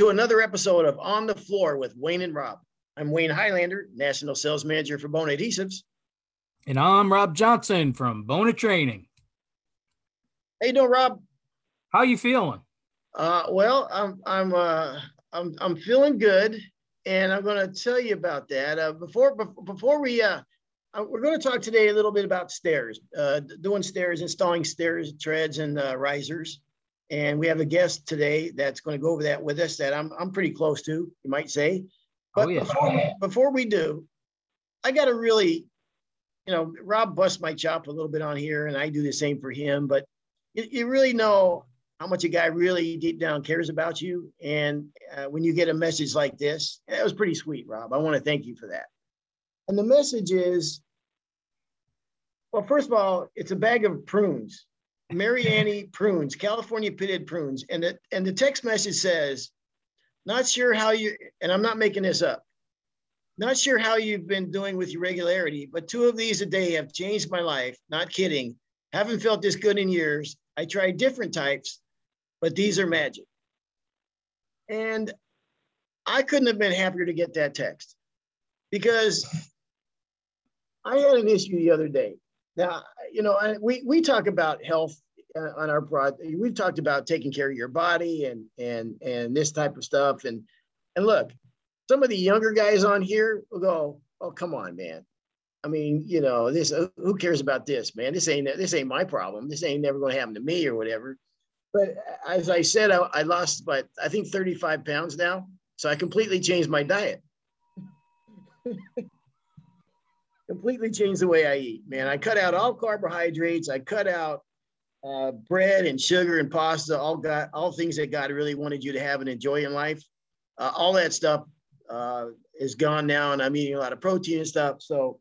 Hello and welcome to another episode of On the Floor with Wayne and Rob. I'm Wayne Highlander, National Sales Manager for Bona Adhesives. And I'm Rob Johnson from Bona Training. How you doing, Rob? How you feeling? Uh, well, I'm I'm uh, I'm I'm feeling good, and I'm going to tell you about that. Uh, before before we uh, uh, we're going to talk today a little bit about stairs, uh, doing stairs, installing stairs, treads, and uh, risers. And we have a guest today that's going to go over that with us. That I'm I'm pretty close to, you might say. But Oh, before, before we do, I got to really, you know, Rob busts my chop a little bit on here, and I do the same for him. But you, you really know how much a guy really deep down cares about you. And uh, when you get a message like this, that was pretty sweet, Rob. I want to thank you for that. And the message is, well, first of all, it's a bag of prunes, Mariani prunes, California pitted prunes. And the, and the text message says, not sure how you, and I'm not making this up, not sure how you've been doing with your regularity, but two of these a day have changed my life. Not kidding. Haven't felt this good in years. I tried different types, but these are magic. And I couldn't have been happier to get that text because I had an issue the other day. Now, you know, I, we we talk about health uh, on our broad. We've talked about taking care of your body and and and this type of stuff. And and look, some of the younger guys on here will go, "Oh, come on, man. I mean, you know, this. uh, Who cares about this, man? This ain't this ain't my problem. This ain't never going to happen to me or whatever." But as I said, I, I lost, but I think 35 pounds now. So I completely changed my diet. completely changed the way I eat, man. I cut out all carbohydrates. I cut out uh, bread and sugar and pasta, all got all things that God really wanted you to have and enjoy in life. Uh, all that stuff uh, is gone now, and I'm eating a lot of protein and stuff. So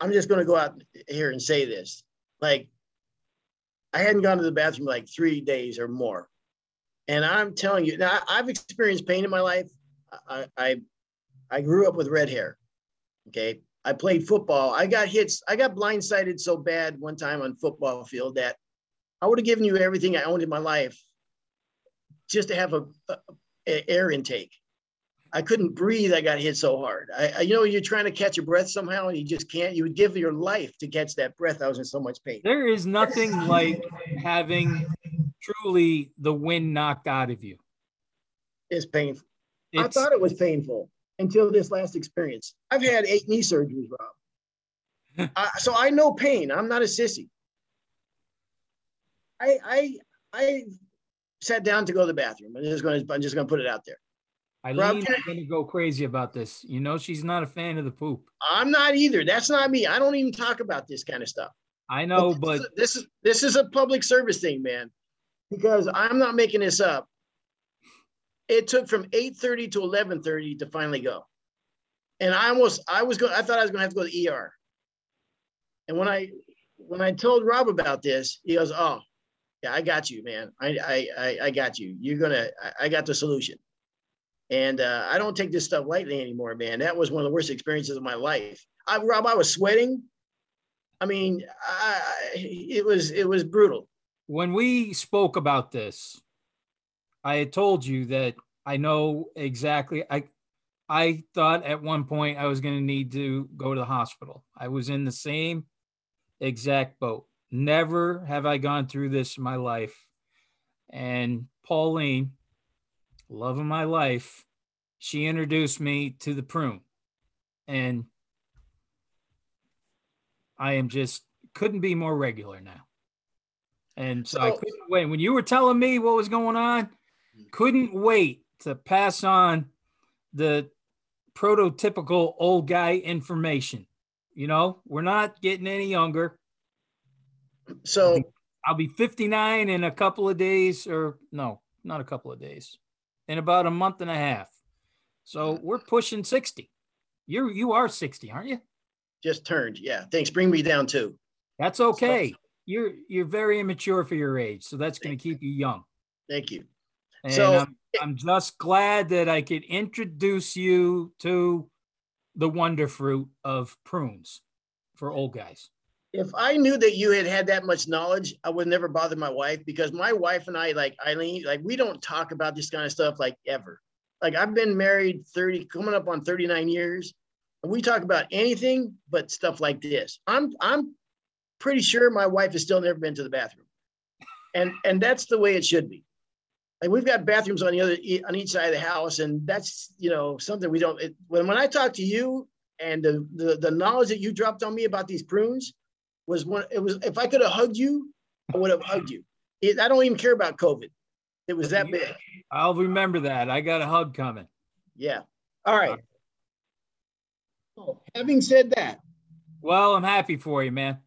I'm just going to go out here and say this: like, I hadn't gone to the bathroom like three days or more, and I'm telling you, now I've experienced pain in my life. I, I I grew up with red hair. Okay. I played football. I got hits. I got blindsided so bad one time on football field that I would have given you everything I owned in my life just to have a, a- a air intake. I couldn't breathe. I got hit so hard. I, I, you know, you're trying to catch your breath somehow and you just can't. You would give your life to catch that breath. I was in so much pain. There is nothing like having truly the wind knocked out of you. It's painful. I thought it was painful until this last experience. I've had eight knee surgeries, Rob. I, so I know pain. I'm not a sissy. I I I sat down to go to the bathroom. I'm just going to I'm just going to put it out there. Eileen is going to go crazy about this. You know, she's not a fan of the poop. I'm not either. That's not me. I don't even talk about this kind of stuff. I know, this but is- this is this is a public service thing, man. Because I'm not making this up. It took from 8:30 to 11:30 to finally go. And I almost I was going I thought I was going to have to go to the ER. And when I when I told Rob about this, he goes, "Oh, yeah, I got you, man. I I I, got you. You're gonna. I, I got the solution." And uh, I don't take this stuff lightly anymore, man. That was one of the worst experiences of my life. I, Rob, I was sweating. I mean, I, it was it was brutal. when we spoke about this, I had told you that I know exactly. I I thought at one point I was going to need to go to the hospital. I was in the same exact boat. Never have I gone through this in my life. And Pauline, love of my life, she introduced me to the prune. And I am just couldn't be more regular now. And so, I couldn't wait. When you were telling me what was going on, couldn't wait to pass on the prototypical old guy information. You know, we're not getting any younger. So I'll be 59 in a couple of days, or no, not a couple of days, in about a month and a half. So we're pushing 60. You're you are 60, aren't you? just turned. Yeah. Thanks. Bring me down too. That's okay. You're you're very immature for your age, so that's going to keep you young. Thank you. And So- I'm, I'm just glad that I could introduce you to the wonder fruit of prunes for old guys. if I knew that you had had that much knowledge, I would never bother my wife because my wife and I, like Eileen, like we don't talk about this kind of stuff like ever. Like I've been married 30, coming up on 39 years, and we talk about anything but stuff like this. I'm I'm pretty sure my wife has still never been to the bathroom, and and that's the way it should be. Like we've got bathrooms on the other on each side of the house, and that's you know something we don't. It, when when I talk to you and the, the the knowledge that you dropped on me about these prunes was one. It was if I could have hugged you, I would have hugged you. It, I don't even care about COVID. It was that big. I'll remember that. I got a hug coming. Yeah. All right. Oh, having said that. Well, I'm happy for you, man.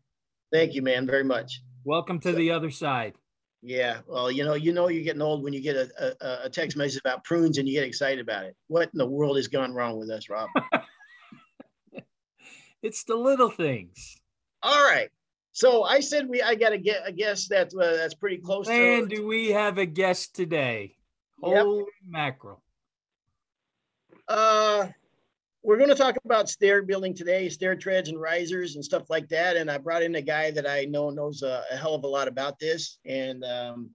Thank you, man, very much. Welcome to the other side. Yeah, well, you know, you know, you're getting old when you get a, a, a text message about prunes and you get excited about it. What in the world has gone wrong with us, Rob? it's the little things. All right. So I said we. I got to get a guess that uh, that's pretty close. To And to, do we have a guest today? Yep. Holy mackerel! Uh, we're going to talk about stair building today, stair treads and risers and stuff like that. And I brought in a guy that I know knows a, a hell of a lot about this. And um,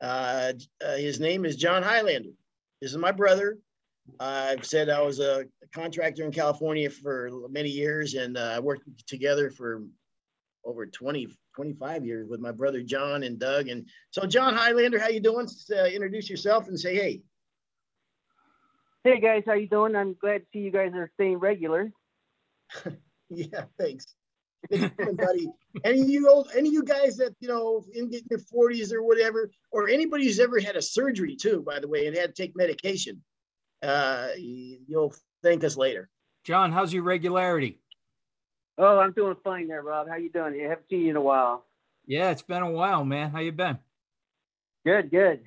uh, uh, his name is John Highlander. This is my brother. I've said I was a contractor in California for many years, and uh, I worked together for over 20, 25 years with my brother John and Doug. And so, John Highlander, how you doing? Uh, introduce yourself and say hey. Hey guys, how you doing? I'm glad to see you guys are staying regular. yeah, thanks. buddy. Any of you old, any of you guys that you know in your 40s or whatever, or anybody who's ever had a surgery too, by the way, and had to take medication, uh, you'll thank us later. John, how's your regularity? Oh, I'm doing fine there, Rob. How you doing? I haven't seen you in a while. Yeah, it's been a while, man. How you been? Good, good.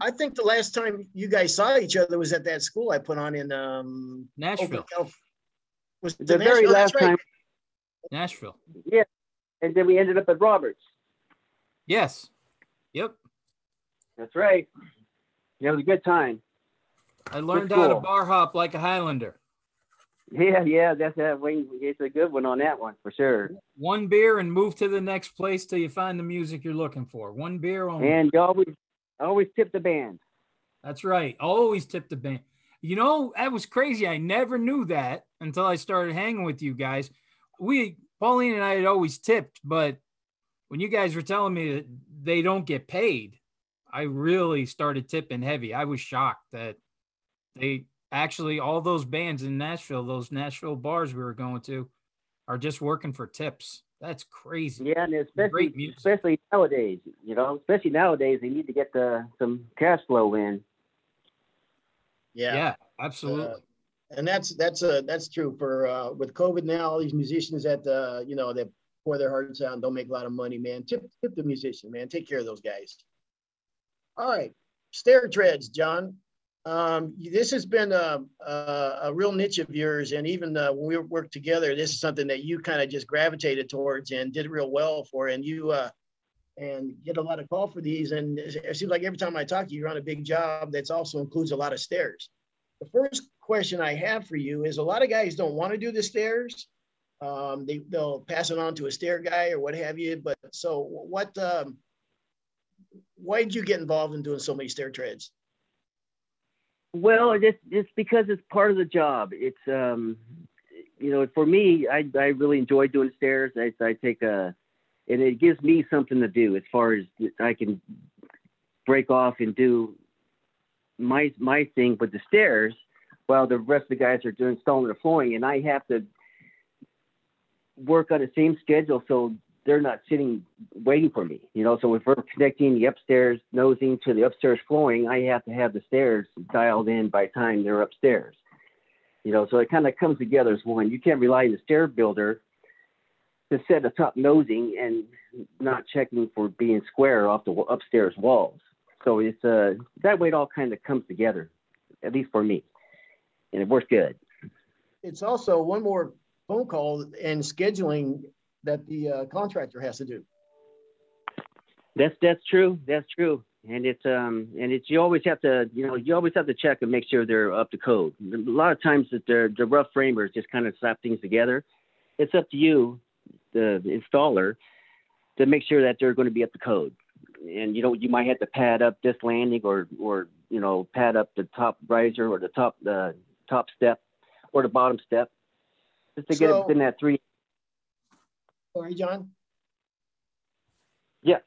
I think the last time you guys saw each other was at that school I put on in um, Nashville. Was the, the very last right. time. Nashville. Yeah, and then we ended up at Roberts. Yes. Yep. That's right. Yeah, it was a good time. I learned how to bar hop like a Highlander. Yeah, yeah, that's that. It's a good one on that one for sure. One beer and move to the next place till you find the music you're looking for. One beer only. And you always, always tip the band. That's right. Always tip the band. You know, that was crazy. I never knew that until I started hanging with you guys. We, Pauline and I had always tipped, but when you guys were telling me that they don't get paid, I really started tipping heavy. I was shocked that they actually all those bands in Nashville, those Nashville bars we were going to, are just working for tips. That's crazy. Yeah, and especially especially nowadays, you know, especially nowadays, they need to get the some cash flow in. Yeah, yeah, absolutely. Uh, and that's that's uh that's true for uh with COVID now. All these musicians that uh you know that pour their hearts out and don't make a lot of money, man. Tip tip the musician, man. Take care of those guys. All right, stair treads, John. Um, this has been a, a, a, real niche of yours, and even uh, when we worked together, this is something that you kind of just gravitated towards and did real well for. And you uh, and get a lot of call for these. And it seems like every time I talk to you, you're on a big job that also includes a lot of stairs. The first question I have for you is: a lot of guys don't want to do the stairs. Um, they they'll pass it on to a stair guy or what have you. But so what? Um, why did you get involved in doing so many stair treads? Well, it's it's because it's part of the job. It's um, you know, for me, I I really enjoy doing stairs. I I take a, and it gives me something to do as far as I can break off and do my my thing with the stairs, while the rest of the guys are doing installing the flooring, and I have to work on the same schedule so they're not sitting waiting for me. You know, so if we're connecting the upstairs nosing to the upstairs flooring, I have to have the stairs dialed in by the time they're upstairs. You know, so it kind of comes together as one. You can't rely on the stair builder to set the top nosing and not checking for being square off the upstairs walls. So it's uh that way it all kind of comes together, at least for me, and it works good. It's also one more phone call and scheduling that the uh, contractor has to do. That's that's true. That's true. And it's um and it's you always have to you know you always have to check and make sure they're up to code. A lot of times that the the rough framers just kind of slap things together. It's up to you the installer to make sure that they're going to be up to code. And you know, you might have to pad up this landing or or you know pad up the top riser or the top the top step or the bottom step just to get it within that three. Sorry, John. Yeah.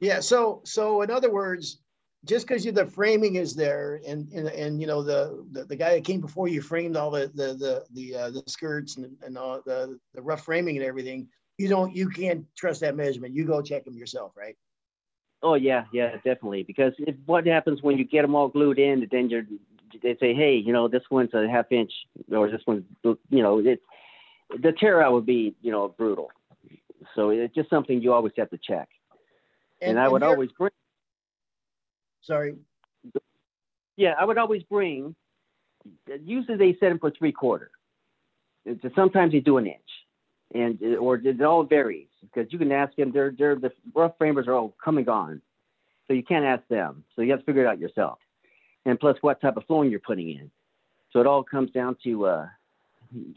Yeah. So, so in other words, just because you the framing is there, and and, and you know the, the the guy that came before you framed all the the the the, uh, the skirts and and all the the rough framing and everything, you don't you can't trust that measurement. You go check them yourself, right? Oh yeah, yeah, definitely. Because if, what happens when you get them all glued in, then you're they say, hey, you know, this one's a half inch, or this one's, you know, it the tear out would be, you know, brutal. So it's just something you always have to check. And, I would here- always bring, sorry. yeah, I would always bring. Usually they set them for three quarter. Sometimes they do an inch, and or it all varies because you can ask them. They're they're the rough framers are all come and gone, so you can't ask them. So you have to figure it out yourself. And plus, what type of flooring you're putting in. So it all comes down to. Uh,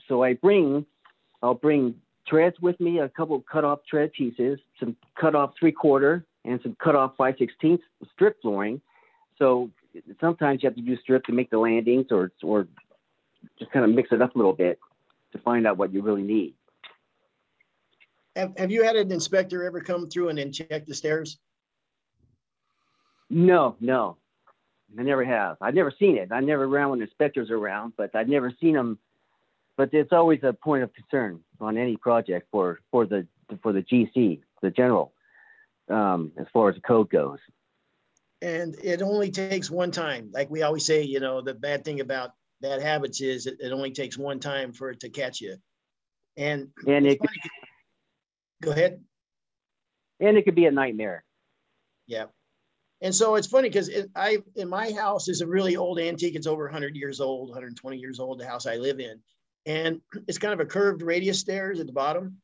so I bring, I'll bring treads with me, a couple cut off tread pieces, some cut off three quarter, and some cut off five sixteenths strip flooring. So sometimes you have to use strip to make the landings or or just kind of mix it up a little bit to find out what you really need. Have, have you had an inspector ever come through and then check the stairs? No, no, I never have. I've never seen it. I never ran when inspectors are around, but I've never seen them. But it's always a point of concern on any project for for the for the GC, the general, um, as far as the code goes. And it only takes one time. Like we always say, you know, the bad thing about bad habits is it, it only takes one time for it to catch you. And And it could, go ahead. and it could be a nightmare. Yeah. And so it's funny because I, in my house is a really old antique. It's over 100 years old, 120 years old, the house I live in. And it's kind of a curved radius stairs at the bottom.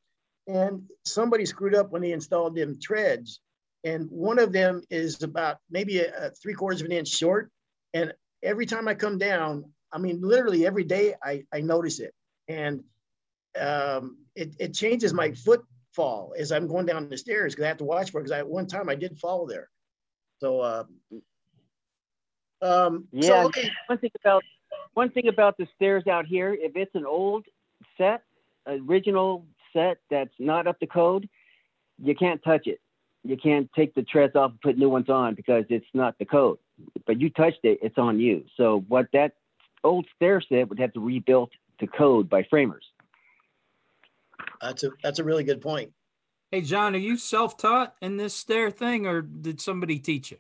And somebody screwed up when they installed them treads. And one of them is about maybe a, a three quarters of an inch short. And every time I come down, I mean, literally every day I, I notice it. And um, it, it changes my footfall as I'm going down the stairs because I have to watch for it. Because I one time I did fall there. So, uh, um, Yeah. so okay, One thing about one thing about the stairs out here, if it's an old set, original set that's not up to code, you can't touch it. You can't take the treads off and put new ones on because it's not the code. But you touched it, it's on you. So what that old stair set would have to be rebuilt to code by framers. that's a that's a really good point. Hey, John, are you self-taught in this stair thing or did somebody teach you?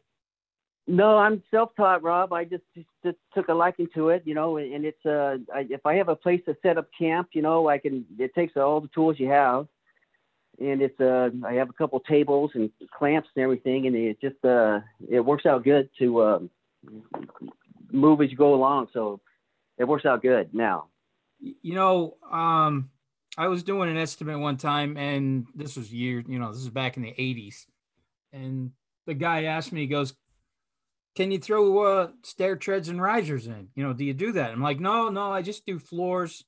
No, I'm self-taught, Rob. I just, just, just took a liking to it, you know. And it's uh, I, if I have a place to set up camp, you know, I can. It takes all the tools you have, and it's uh, I have a couple tables and clamps and everything, and it just uh, it works out good to um, move as you go along. So it works out good now. You know, um, I was doing an estimate one time, and this was year, you know, this is back in the '80s, and the guy asked me, he goes, "Can you throw uh, stair treads and risers in? You know, do you do that?" I'm like, "No, no, I just do floors."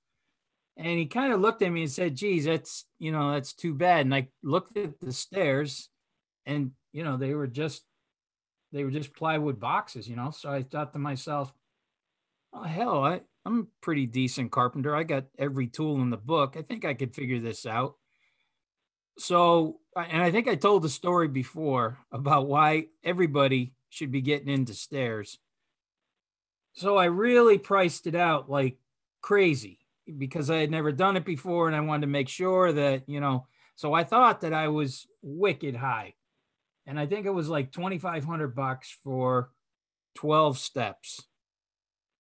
And he kind of looked at me and said, "Geez, that's you know, that's too bad." And I looked at the stairs, and you know, they were just they were just plywood boxes, you know. So I thought to myself, "Oh hell, I I'm a pretty decent carpenter. I got every tool in the book. I think I could figure this out." So, and I think I told the story before about why everybody should be getting into stairs. So I really priced it out like crazy because I had never done it before and I wanted to make sure that, you know, so I thought that I was wicked high. And I think it was like 2500 bucks for 12 steps.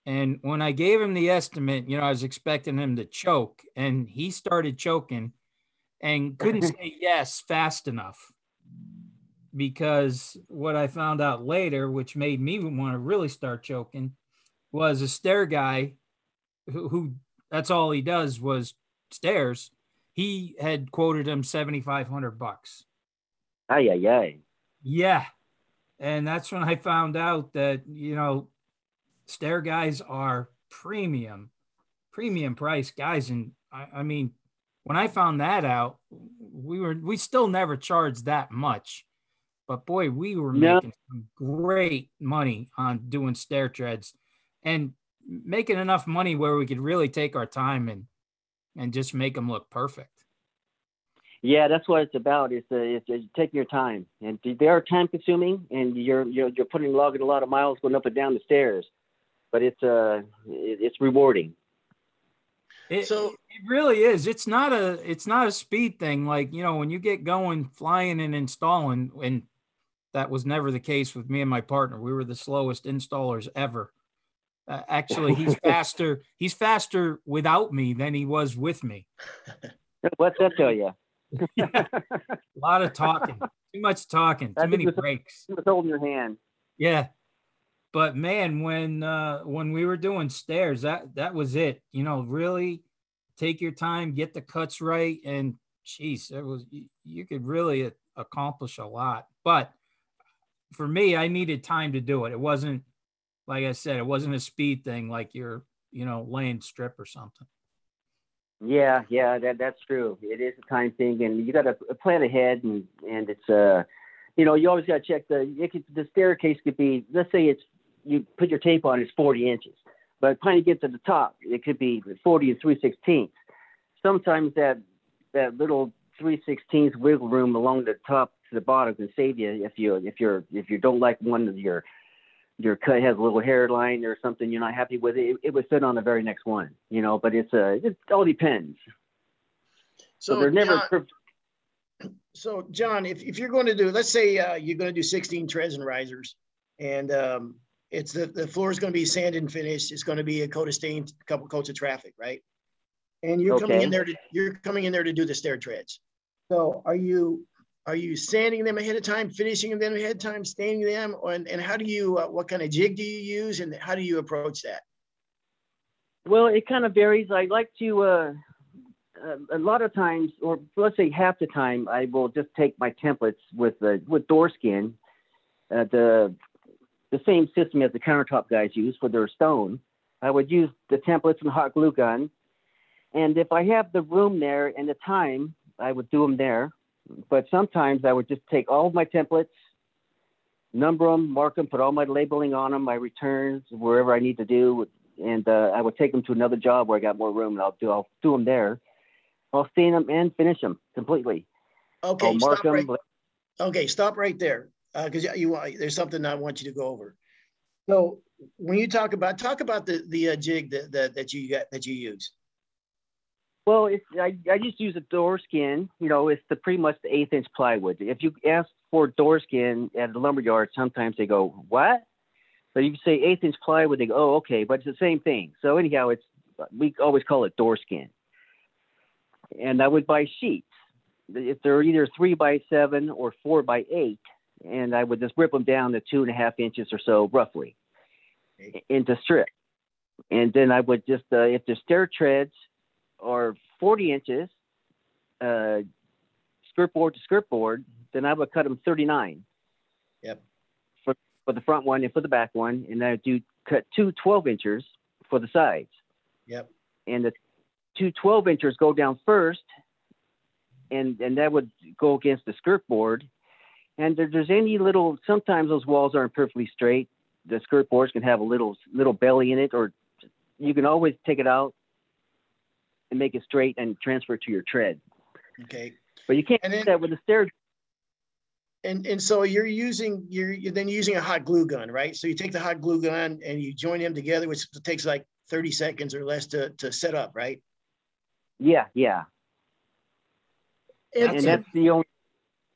And when I gave him the estimate, you know, I was expecting him to choke and he started choking and couldn't say yes fast enough because what I found out later, which made me want to really start choking, was a stair guy who, who that's all he does was stairs. He had quoted him 7,500 bucks. Ay ay ay. Yeah. And that's when I found out that, you know, stair guys are premium, premium price guys. And I, I mean, when I found that out, we were we still never charged that much, but boy, we were No. making some great money on doing stair treads, and making enough money where we could really take our time and and just make them look perfect. Yeah, that's what it's about. It's, uh, it's, it's taking your time, and they are time consuming, and you're you're you're putting logging a lot of miles going up and down the stairs, but it's uh it's rewarding. It, So- it really is. It's not a it's not a speed thing. Like you know when you get going flying and installing, and that was never the case with me and my partner. We were the slowest installers ever. Uh, actually, he's faster. He's faster without me than he was with me. What's that tell you? Yeah, a lot of talking, too much talking, too many it's- breaks. He was holding your hand. Yeah. But man, when uh when we were doing stairs, that that was it. You know, really take your time, get the cuts right, and geez, it was you, you could really accomplish a lot. But for me, I needed time to do it. It wasn't like I said, it wasn't a speed thing like you're, you know, laying strip or something. Yeah, yeah, that that's true. It is a time thing, and you got to plan ahead, and and it's uh, you know, you always got to check the could, the staircase could be. Let's say it's you put your tape on, it's 40 inches, but time you get to the top, it could be 40 and 3 16ths. Sometimes that that little 3 16ths wiggle room along the top to the bottom can save you if you if you're if you don't like one of your your cut has a little hairline or something you're not happy with it, it, would fit on the very next one, you know. But it's a it all depends. So, So they're never. John, so John, if, if you're going to do, let's say uh, you're going to do 16 treads and risers, and um, it's the the floor is going to be sanded and finished. It's going to be a coat of stain, a couple coats of traffic, right? And you're coming in there to you're coming in there to do the stair treads. So are you are you sanding them ahead of time, finishing them ahead of time, staining them, or, and, and how do you uh, what kind of jig do you use, and how do you approach that? Well, it kind of varies. I like to. Uh, uh, a lot of times, or let's say half the time, I will just take my templates with uh, with door skin, uh, the the same system as the countertop guys use for their stone. I would use the templates and hot glue gun, and if I have the room there and the time, I would do them there. But sometimes I would just take all of my templates, number them, mark them, put all my labeling on them, my returns, wherever I need to do, and uh, I would take them to another job where I got more room, and I'll do I'll do them there. I'll stain them and finish them completely. Okay, I'll mark stop right, them. Okay, stop right there, because you want, there's something I want you to go over. So when you talk about, talk about the, the uh, jig that, that, that you got, that you use. Well, it's I, I just use a door skin. You know, it's the pretty much the eighth inch plywood. If you ask for door skin at the lumber yard, sometimes they go, "What?" But you say eighth inch plywood, they go, "Oh, okay." But it's the same thing. So anyhow, it's we always call it door skin. And I would buy sheets. If they're either three by seven or four by eight, and I would just rip them down to two and a half inches or so, roughly, into strips. And then I would just, uh, if the stair treads are 40 inches, uh, skirt board to skirt board, then I would cut them 39. Yep. For, for the front one and for the back one. And I do cut two 12 inches for the sides. Yep. And the two 12 inches go down first. And, and that would go against the skirt board. And if there's any little, sometimes those walls aren't perfectly straight. The skirt boards can have a little little belly in it, or you can always take it out and make it straight and transfer it to your tread. Okay. But you can't And do then- that with the stair. And, and so you're using, you're, you're then using a hot glue gun, right? So you take the hot glue gun and you join them together, which takes like 30 seconds or less to, to set up, right? Yeah, yeah. And that's the only.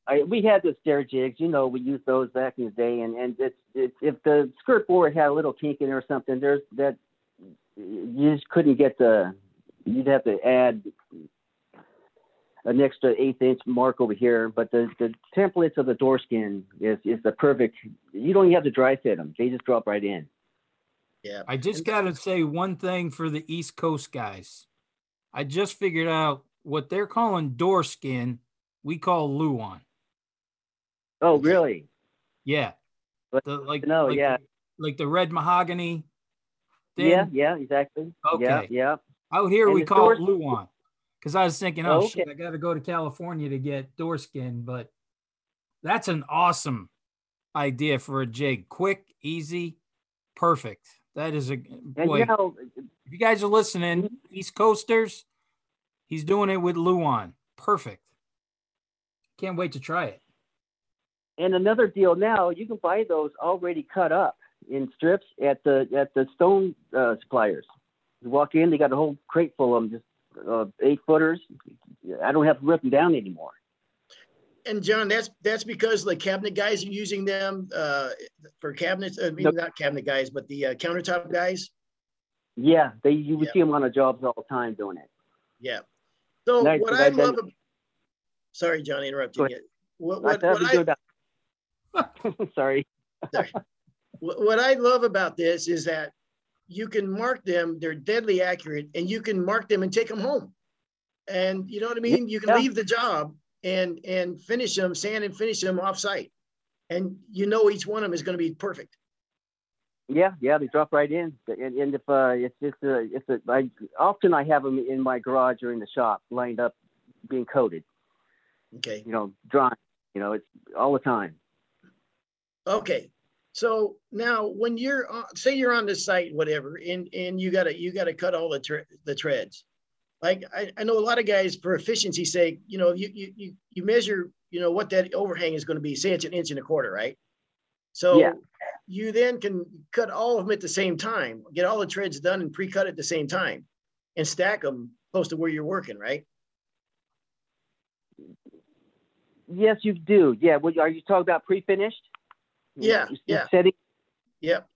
I, we had the stair jigs, you know, we used those back in the day, and and it's, it's if the skirt board had a little kink in it or something, there's that you just couldn't get the. You'd have to add an extra eighth inch mark over here, but the the templates of the door skin is is the perfect. You don't even have to dry fit them; they just drop right in. Yeah. I just got to say one thing for the East Coast guys. I just figured out what they're calling door skin, we call Luan. Oh, really? Yeah. But- The, like, no, like yeah. like the red mahogany. Yeah, thing. yeah, exactly. Yeah, Okay. yeah. Out here And we call it doors- Luan. because I was thinking, oh, Okay. shit, I got to go to California to get door skin. But that's an awesome idea for a jig. Quick, easy, perfect. That is a boy. now, if you guys are listening, East Coasters, he's doing it with Luan. Perfect. Can't wait to try it. and another deal now, you can buy those already cut up in strips at the at the stone uh, suppliers. You walk in, they got a whole crate full of them, just uh, eight footers. I don't have to rip them down anymore. And John, that's that's because the cabinet guys are using them uh, for cabinets. I mean, Nope. not cabinet guys, but the uh, countertop guys. Yeah, they you would Yeah. see them on the jobs all the time doing it. Yeah. So Nice, what I love. Sorry, John, interrupting you. What, what, what, I. Sorry. what what I love about this is that you can mark them; they're deadly accurate, and you can mark them and take them home. And you know what I mean? You can Yeah. leave the job and and finish them, sand and finish them off site, and you know each one of them is going to be perfect. Yeah, yeah, they drop right in. And, and if uh, it's just a, it's a, I often I have them in my garage or in the shop, lined up, being coated. Okay. You know, drying. You know, it's all the time. Okay. So now when you're on, say you're on the site, whatever, and, and you gotta, you gotta cut all the, tre- the treads. Like I, I know a lot of guys for efficiency sake, you know, you, you, you, you measure, you know, what that overhang is going to be, say it's an inch and a quarter, right? So Yeah. you then can cut all of them at the same time, get all the treads done and pre-cut at the same time and stack them close to where you're working, right? Yes, you do. Yeah. What, are you talking about pre-finished? Yeah, You- yeah. Setting. Yep.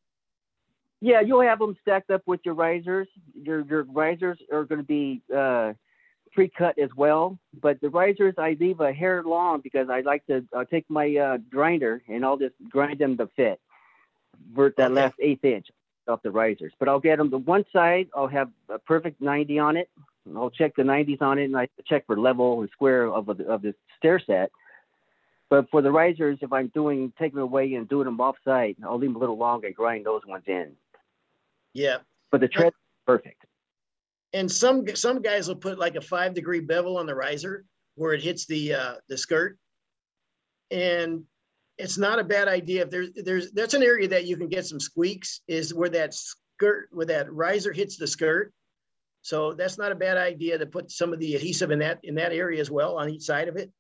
Yeah, you'll have them stacked up with your risers. Your your risers are going to be uh, pre-cut as well, but the risers I leave a hair long because I like to uh, take my uh, grinder and I'll just grind them to fit, vert that Okay. last eighth inch off the risers. But I'll get them to one side. I'll have a perfect 90 on it. I'll check the 90s on it, and I check for level and square of the, of the stair set. But for the risers, if I'm doing taking them away and doing them off site, I'll leave them a little longer and grind those ones in. Yeah. But the tread perfect. and some some guys will put like a five degree bevel on the riser where it hits the uh, the skirt, and it's not a bad idea. If there's there's that's an area that you can get some squeaks is where that skirt where that riser hits the skirt. So that's not a bad idea to put some of the adhesive in that in that area as well on each side of it.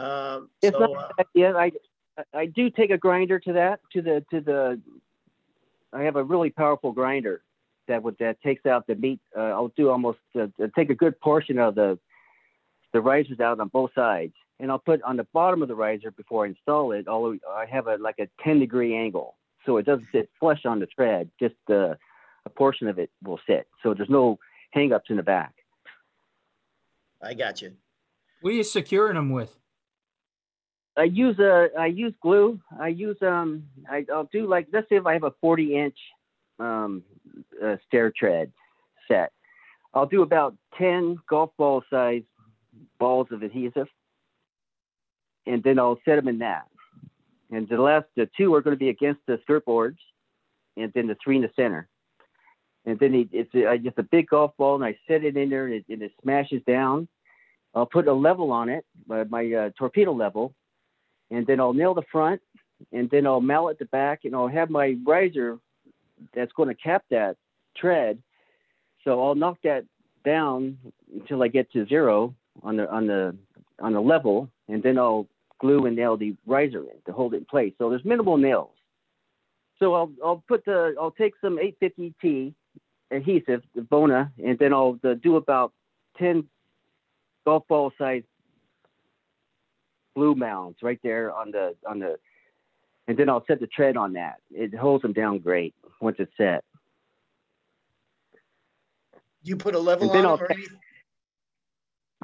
Um, It's so not uh, a bad idea. I I do take a grinder to that to the to the. I have a really powerful grinder that would that takes out the meat. Uh, I'll do almost uh, take a good portion of the the risers out on both sides, and I'll put on the bottom of the riser before I install it. Although I have a like a 10 degree angle, so it doesn't sit flush on the tread. Just uh, a portion of it will sit, so there's no hangups in the back. I got you. What are you securing them with? I use a I use glue. I use um I, I'll do like let's say if I have a 40 inch um uh, stair tread set, I'll do about 10 golf ball size balls of adhesive, and then I'll set them in that. And the last the two are going to be against the skirt boards, and then the three in the center. And then it, it's a, just a big golf ball, and I set it in there, and it, and it smashes down. I'll put a level on it, my, my uh, torpedo level, and then I'll nail the front, and then I'll mallet the back, and I'll have my riser that's going to cap that tread. So I'll knock that down until I get to zero on the on the on the level, and then I'll glue and nail the riser in to hold it in place. So there's minimal nails. So I'll I'll put the I'll take some 850T adhesive, the Bona, and then I'll uh, do about 10 golf ball size glue mounds right there on the on the and then I'll set the tread on that. It holds them down great once it's set. You put a level on them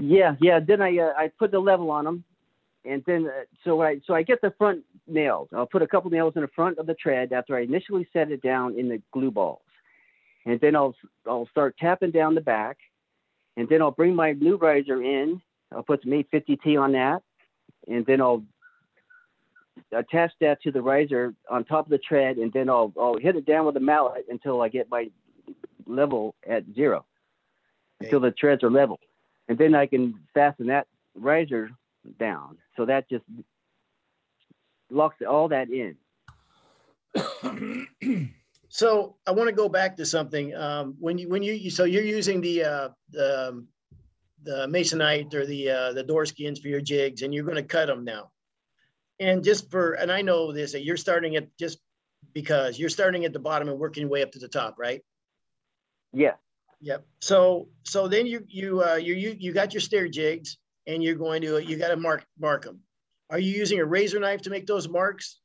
Yeah, yeah. Then I uh, I put the level on them, and then uh, so I so I get the front nails. I'll put a couple nails in the front of the tread after I initially set it down in the glue balls, and then I'll I'll start tapping down the back, and then I'll bring my new riser in. I'll put some 850T on that, and then I'll attach that to the riser on top of the tread, and then I'll I'll hit it down with a mallet until I get my level at zero, until the treads are level. and then I can fasten that riser down. So that just locks all that in. So I want to go back to something. Um, when you when you so you're using the uh, the um, the masonite or the uh, the door skins for your jigs, and you're going to cut them now. And just for and I know this that you're starting at just because you're starting at the bottom and working your way up to the top, right? Yeah. Yep. So so then you you uh, you you you got your stair jigs, and you're going to you got to mark mark them. Are you using a razor knife to make those marks?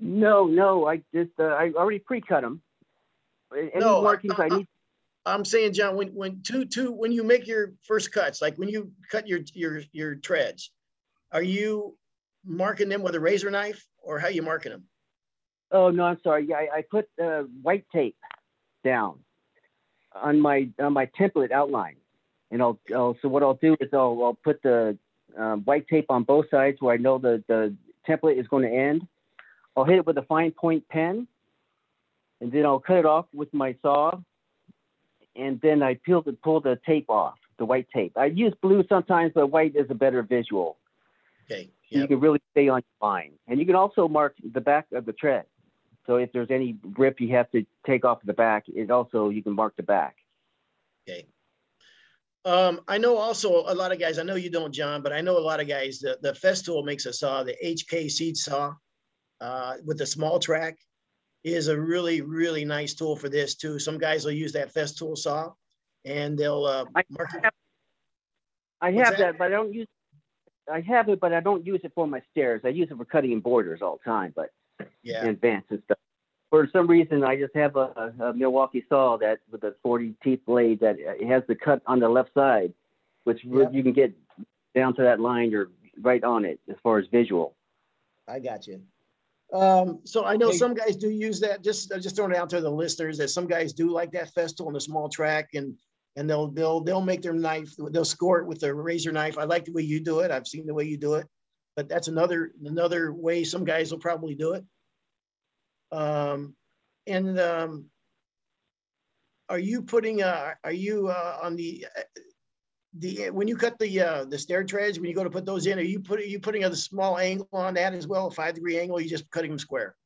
No, no, I just uh, I already pre-cut them. Any No, I- markings I, need. I'm saying, John, when when two two when you make your first cuts, like when you cut your your your treads, are you marking them with a razor knife or how you marking them? Oh no, I'm sorry. Yeah, I, I put uh, white tape down on my on my template outline, and I'll, I'll so what I'll do is I'll I'll put the um, white tape on both sides where I know the the template is going to end. I'll hit it with a fine point pen, and then I'll cut it off with my saw, and then I peel the pull the tape off, the white tape. I use blue sometimes, but white is a better visual. Okay. Yeah. you can really stay on your line. And you can also mark the back of the tread. So if there's any rip you have to take off the back, it also you can mark the back. Okay. Um, I know also a lot of guys, I know you don't, John, but I know a lot of guys, the, the Festool makes a saw, the HKC saw uh, with the small track is a really, really nice tool for this too. Some guys will use that Festool saw and they'll uh, I mark it. have- I have that? that? but I don't use. I have it, but I don't use it for my stairs. I use it for cutting in borders all the time, but Yeah. in vents and stuff. For some reason, I just have a, a Milwaukee saw that with a 40 teeth blade that uh, it has the cut on the left side, which Yeah. you can get down to that line or right on it as far as visual. I got you. Um, so I know Hey. some guys do use that. Just I'm just throwing it out to the listeners that some guys do like that Festool and the small track, and and they'll they'll they'll make their knife. They'll score it with a razor knife. I like the way you do it. I've seen the way you do it, but that's another another way some guys will probably do it. Um, and um, are you putting uh are you uh, on the uh, the when you cut the uh the stair treads when you go to put those in are you putting you putting a small angle on that as well a five degree angle or you just cutting them square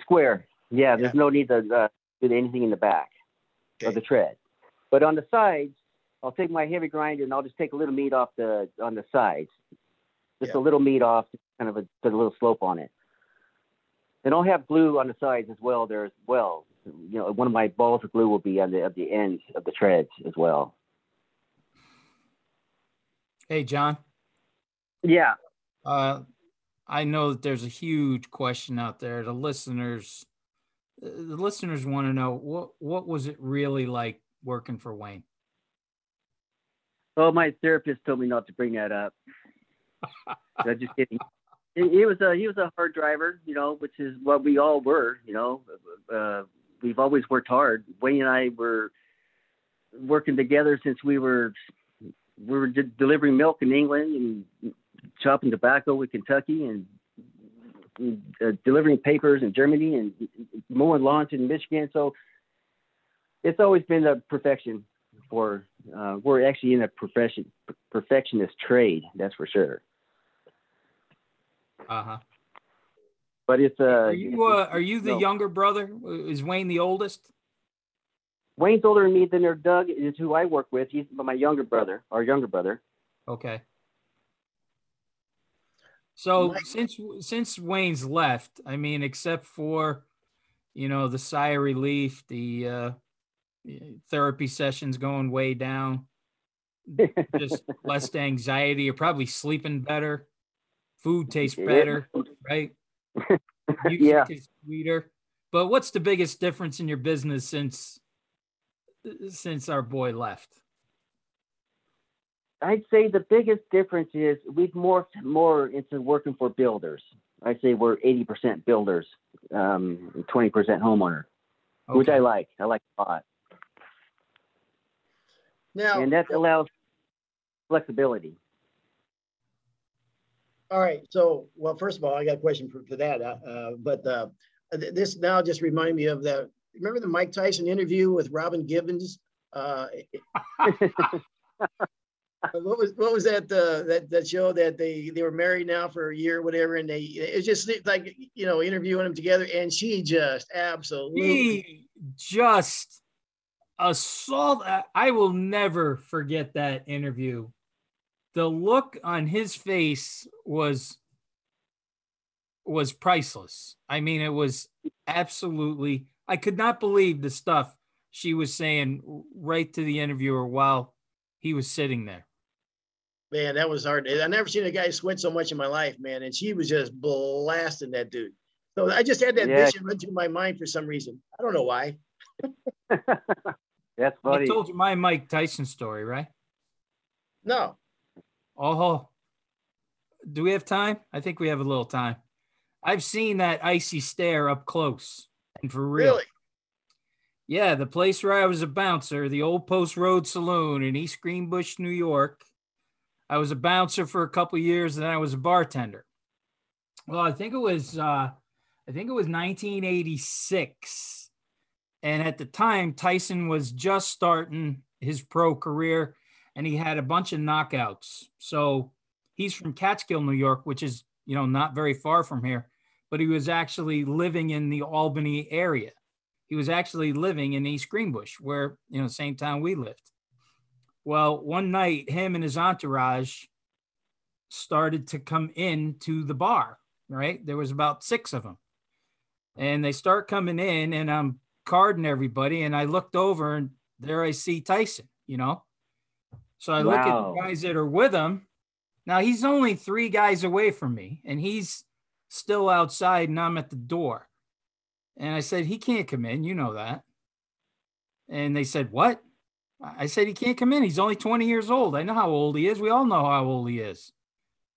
Square. Yeah, there's no need to uh, do anything in the back Okay. of the tread. But on the sides, I'll take my heavy grinder and I'll just take a little meat off the on the sides, just Yeah. a little meat off, kind of a, put a little slope on it. And I'll have glue on the sides as well there as well. You know, one of my balls of glue will be on the at the ends of the treads as well. Hey, John. Yeah. Uh, I know that there's a huge question out there. The listeners, uh, the listeners want to know what what was it really like working for Wayne? Oh, my therapist told me not to bring that up. I'm just kidding. He, he was a he was a hard driver, you know, which is what we all were. You know, uh, we've always worked hard. Wayne and I were working together since we were we were de- delivering milk in England and chopping tobacco with Kentucky and uh, delivering papers in Germany and mowing lawns in Michigan. So it's always been a perfection for uh, we're actually in a profession perfectionist trade that's for sure Uh huh. but it's uh Are you uh, are you the no. younger brother? Is Wayne the oldest? Wayne's older than me than their doug is who i work with he's my younger brother our younger brother Okay. So Mike- since since Wayne's left, I mean, except for you know the sigh of relief, the uh, therapy sessions going way down, just less anxiety. You're probably sleeping better. Food tastes Yeah. better, right? Music Yeah. is sweeter. But what's the biggest difference in your business since since our boy left? i'd say the biggest difference is we've morphed more into working for builders. I'd say we're 80% builders um, 20% homeowner which i like. I like a lot. Now and that allows flexibility. All right so well first of all i got a question for, for that uh, uh, but uh, this now just reminded me of the remember the mike tyson interview with robin givens Uh, what was what was that uh, that that show that they they were married now for a year or whatever and they it's just like you know interviewing them together and she just absolutely He just assault. I will never forget that interview. The look on his face was was priceless. I mean, it was absolutely. I could not believe the stuff she was saying right to the interviewer while he was sitting there. man that was hard i never seen a guy sweat so much in my life man and she was just blasting that dude so i just had that Yeah. vision run through my mind for some reason i don't know why That's I told you my Mike Tyson story, right? no Oh, do we have time? I think we have a little time. I've seen that icy stare up close and for real. really Yeah, the place where I was a bouncer, the Old Post Road Saloon in East Greenbush, New York. I was a bouncer for a couple years, and then I was a bartender. Well, I think it was, uh, I think it was 1986, and at the time Tyson was just starting his pro career, and he had a bunch of knockouts. So he's from Catskill, New York, which is you know not very far from here, but he was actually living in the Albany area he was actually living in East Greenbush, where, you know, same town we lived. Well, one night, him and his entourage started to come in to the bar, right? There was about six of them. And they start coming in, and I'm carding everybody. And I looked over, and there I see Tyson, you know? So I look at the guys that are with him. Now, he's only three guys away from me, and he's still outside, and I'm at the door. And I said, he can't come in. You know that. And they said, what? I said, he can't come in. He's only 20 years old. I know how old he is. We all know how old he is.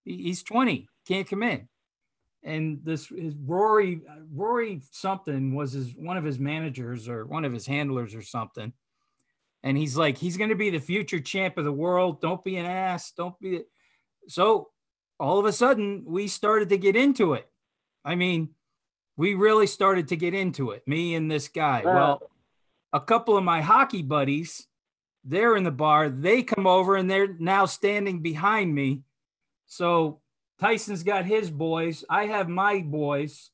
He's 20. Can't come in. And this is Rory, Rory something was his one of his managers or one of his handlers or something. And he's like, he's going to be the future champ of the world. Don't be an ass. Don't be. So all of a sudden, we started to get into it. I mean, we really started to get into it, me and this guy. Wow. Well, a couple of my hockey buddies, they're in the bar. They come over and they're now standing behind me. So Tyson's got his boys. I have my boys.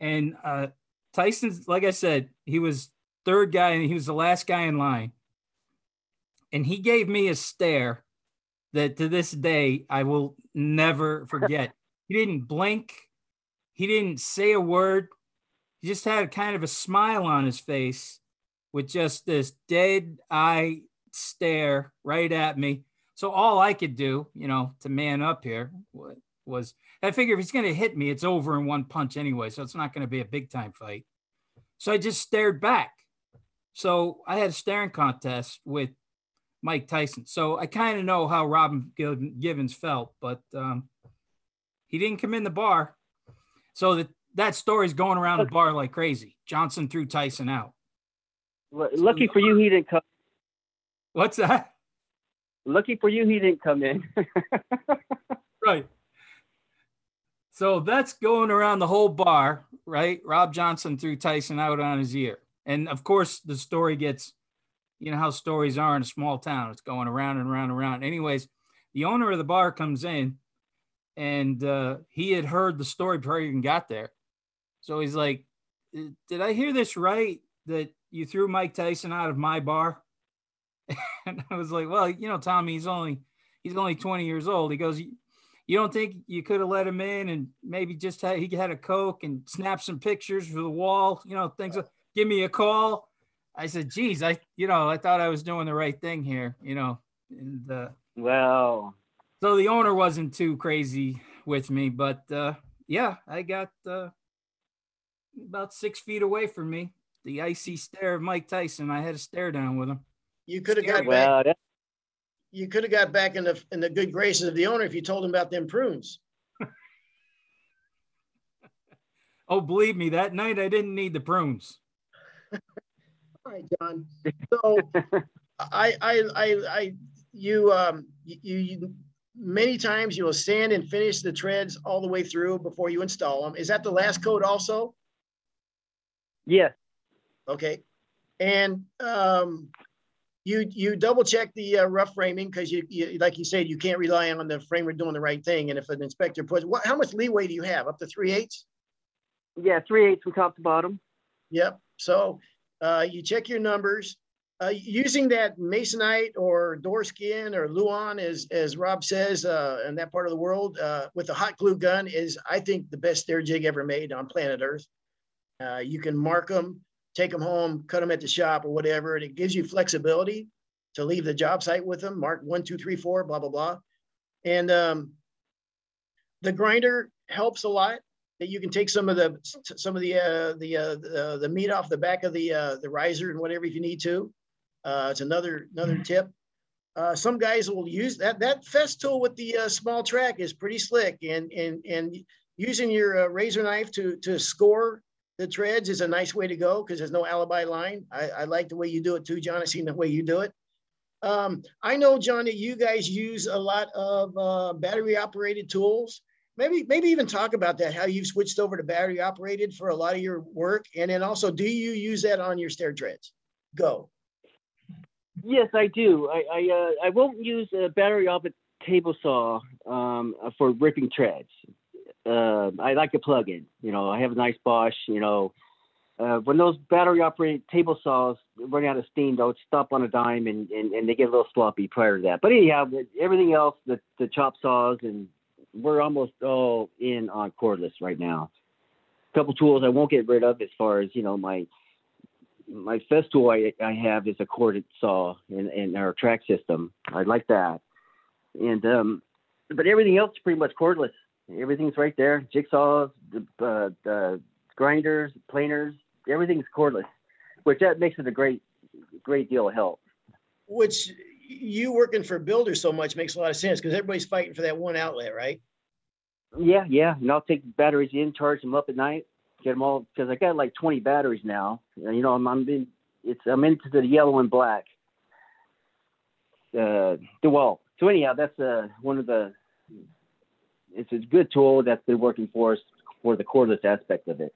And uh, Tyson's, like I said, he was third guy and he was the last guy in line. And he gave me a stare that to this day I will never forget. he didn't blink. He didn't say a word. He just had kind of a smile on his face with just this dead eye stare right at me. So all I could do, you know, to man up here was I figure if he's going to hit me, it's over in one punch anyway. So it's not going to be a big time fight. So I just stared back. So I had a staring contest with Mike Tyson. So I kind of know how Robin Giv- Givens felt, but um, he didn't come in the bar. So that that story's going around the bar like crazy. Johnson threw Tyson out. Lucky for you, he didn't come. What's that? Lucky for you, he didn't come in. Right. So that's going around the whole bar, right? Rob Johnson threw Tyson out on his ear. And of course, the story gets, you know how stories are in a small town. It's going around and around and around. Anyways, the owner of the bar comes in and uh, he had heard the story before he even got there. So he's like, Did I hear this right? That you threw Mike Tyson out of my bar? and I was like, Well, you know, Tommy, he's only he's only 20 years old. He goes, you don't think you could have let him in and maybe just had he had a coke and snap some pictures for the wall, you know, things. like- Give me a call. I said, "Geez, I you know I thought I was doing the right thing here, you know." And uh, well, so the owner wasn't too crazy with me, but uh, yeah, I got uh, about six feet away from me. The icy stare of Mike Tyson. I had a stare down with him. You could have got Scary. back. that, You could have got back in the in the good graces of the owner if you told him about them prunes. Oh, believe me, that night I didn't need the prunes. All right, John. So I I I I you um you, you many times you will sand and finish the treads all the way through before you install them. Is that the last coat also? yes, Okay. And um you you double check the uh, rough framing because you, you like you said you can't rely on the framer doing the right thing. And if an inspector puts what how much leeway do you have? Up to three eighths? Yeah, three eighths from top to bottom. Yep. So uh, you check your numbers. Uh, using that masonite or door skin or luan, as as Rob says, uh, in that part of the world, uh, with a hot glue gun is, I think, the best stair jig ever made on planet Earth. Uh, you can mark them, take them home, cut them at the shop or whatever, and it gives you flexibility to leave the job site with them. Mark one, two, three, four, blah blah blah, and um, the grinder helps a lot that you can take some of the some of the uh, the, uh, the the meat off the back of the uh, the riser and whatever if you need to. Uh, it's another another tip. Uh, some guys will use that that Festool with the uh, small track is pretty slick, and and and using your uh, razor knife to to score the treads is a nice way to go because there's no alibi line. I, I like the way you do it too, John. I seen the way you do it. Um, I know, John, that you guys use a lot of uh, battery operated tools. Maybe maybe even talk about that, how you've switched over to battery operated for a lot of your work, and then also, do you use that on your stair treads? Go. Yes, I do. I I, uh, I won't use a battery operated table saw um, for ripping treads. Uh, I like a plug-in. You know, I have a nice Bosch. You know, uh, when those battery operated table saws run out of steam, they'll stop on a dime and, and, and they get a little sloppy prior to that. But anyhow, everything else, the, the chop saws, and we're almost all in on cordless right now. A couple tools I won't get rid of as far as, you know, my my Festool I, I have is a corded saw in, our track system. I like that. And um, but everything else is pretty much cordless. Everything's right there. Jigsaws, the, uh, the grinders, planers, everything's cordless, which that makes it a great, great deal of help. Which you working for builders so much makes a lot of sense because everybody's fighting for that one outlet, right? Yeah, yeah. And I'll take batteries in, charge them up at night, get them all because I got like 20 batteries now. You know, I'm I'm in, it's I'm into the yellow and black. Uh, the well. So anyhow, that's uh one of the. It's a good tool that's been working for us for the cordless aspect of it.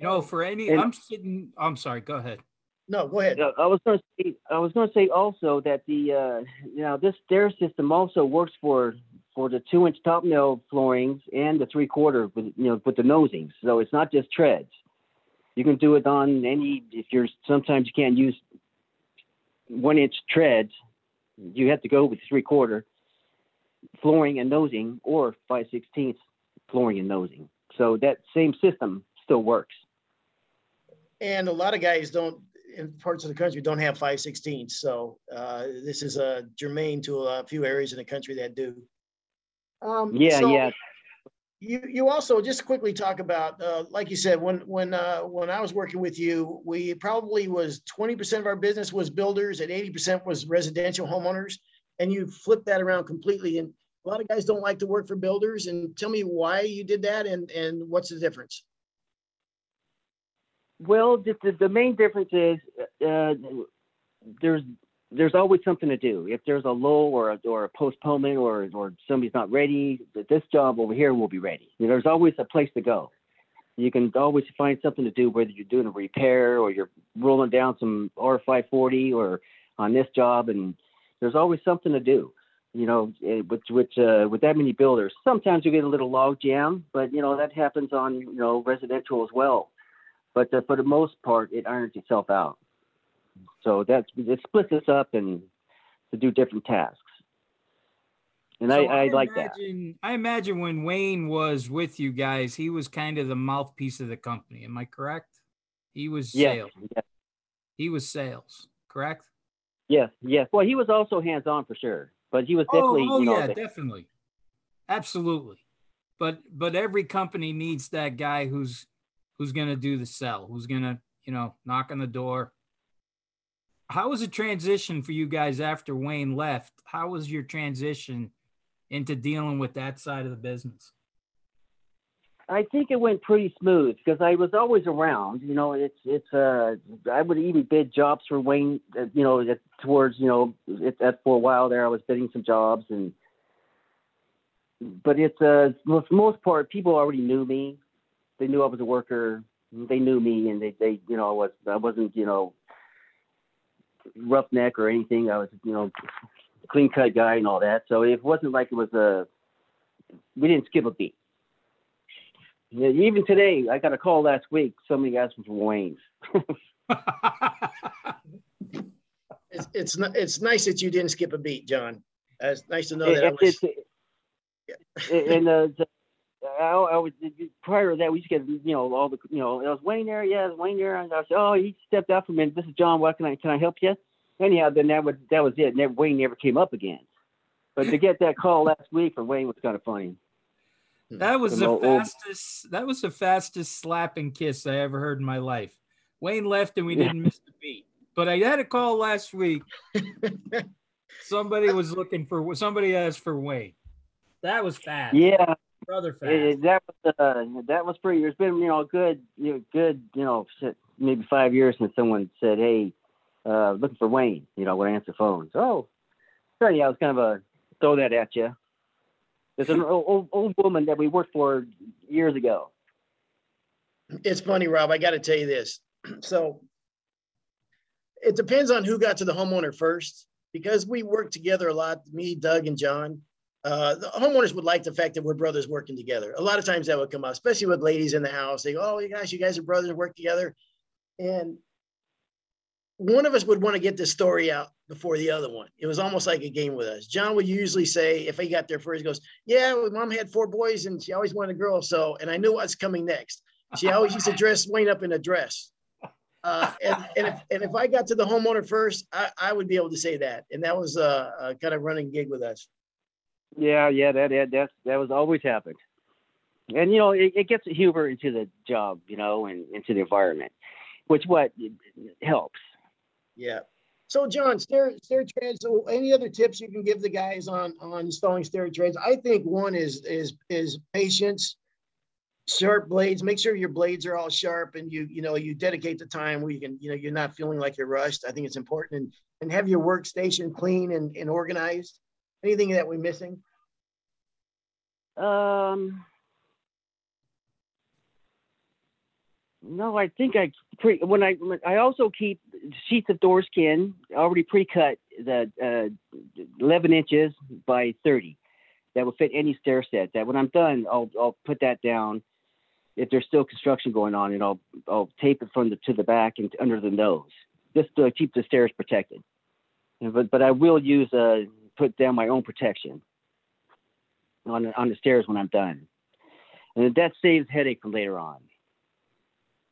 You know, for any, and, I'm sitting. I'm sorry. Go ahead. No, go ahead. I was going to say. I was going to say also that the uh, you know this stair system also works for for the two inch top nail floorings and the three quarter with you know with the nosings. So it's not just treads. You can do it on any if you're sometimes you can't use one inch treads. You have to go with three quarter flooring and nosing or five sixteenths flooring and nosing. So that same system still works. And a lot of guys don't in parts of the country don't have 5 16 so uh, this is a germane to a few areas in the country that do um, yeah, so yeah. You you also just quickly talk about uh, like you said when when uh, when I was working with you, we probably was twenty percent of our business was builders and eighty percent was residential homeowners, and you flipped that around completely. And a lot of guys don't like to work for builders. And tell me why you did that and and what's the difference? Well, the, the main difference is uh, there's there's always something to do. If there's a lull or a, or a postponement or or somebody's not ready, this job over here will be ready. You know, there's always a place to go. You can always find something to do, whether you're doing a repair or you're rolling down some R540 or on this job, and there's always something to do. You know, eh, with with uh, with that many builders, sometimes you get a little log jam, but you know that happens on you know residential as well. But uh, for the most part, it irons itself out. So that's it splits us up and to do different tasks. And so I, I, I like imagine, that. I imagine when Wayne was with you guys, he was kind of the mouthpiece of the company. Am I correct? He was sales. Yes. He was sales, correct? Yes, yes. Well, he was also hands on for sure, but he was definitely. Oh, oh you know, yeah, the, definitely, absolutely. But but every company needs that guy who's who's going to do the sell, who's going to you know knock on the door, how was the transition for you guys after Wayne left? How was your transition into dealing with that side of the business? I think it went pretty smooth because I was always around. You know, it's it's uh I would even bid jobs for Wayne. Uh, you know, towards you know it, for a while there I was bidding some jobs and. But it's uh most part people already knew me. They knew I was a worker. They knew me and they they you know I was I wasn't you know roughneck or anything. I was, you know, clean cut guy and all that. So it wasn't like it was a. We didn't skip a beat. Even today, I got a call last week. Somebody asked me for Wayne's. It's, it's, n- it's nice that you didn't skip a beat, John. Uh, It's nice to know that I And- was, and- and uh, I, I was prior to that we used to get you know all the you know it was Wayne there yeah it was Wayne there and I said oh he stepped out for a minute this is John what can I can I help you anyhow then that was that was it never, Wayne never came up again but to get that call last week for Wayne was kind of funny hmm. That was Some the old- old- fastest. That was the fastest slapping kiss I ever heard in my life. Wayne left and we didn't miss the beat. But I had a call last week. Somebody was looking for somebody asked for Wayne. That was fast. yeah brother fast. it, it- that was uh, that was pretty it's been you know a good you know, good you know shit, maybe five years since someone said hey uh, looking for Wayne you know when I answer phones oh so yeah I was kind of a throw that at you there's an old, old, old woman that we worked for years ago it's funny, Rob. I got to tell you this. So it depends on who got to the homeowner first because we worked together a lot, me, Doug, and John. Uh, the homeowners would like the fact that we're brothers working together. A lot of times that would come up, especially with ladies in the house. They go, Oh, you guys, you guys are brothers work together. And one of us would want to get this story out before the other one. It was almost like a game with us. John would usually say, if he got there first, he goes, Yeah, mom had four boys and she always wanted a girl. So, and I knew what's coming next. She always used to dress Wayne up in a dress. Uh, and, and, if, and if I got to the homeowner first, I, I would be able to say that. And that was a, a kind of running gig with us. Yeah yeah that that that's, that was always happened and you know it, it gets humor into the job you know and into the environment which what helps Yeah. So John, stair stair treads. So any other tips you can give the guys on on installing stair treads? I think one is is is patience, sharp blades. Make sure your blades are all sharp and you you know you dedicate the time where you can you know you're not feeling like you're rushed. I think it's important and and have your workstation clean and, and organized. Anything that we're missing? Um, no, I think I pre when I I also keep sheets of door skin already pre-cut the uh, 11 inches by 30 that will fit any stair set. That when I'm done, I'll I'll put that down. If there's still construction going on, and I'll I'll tape it from the to the back and under the nose, just to keep the stairs protected. But but I will use uh put down my own protection on the, on the stairs when I'm done, and that saves headache from later on.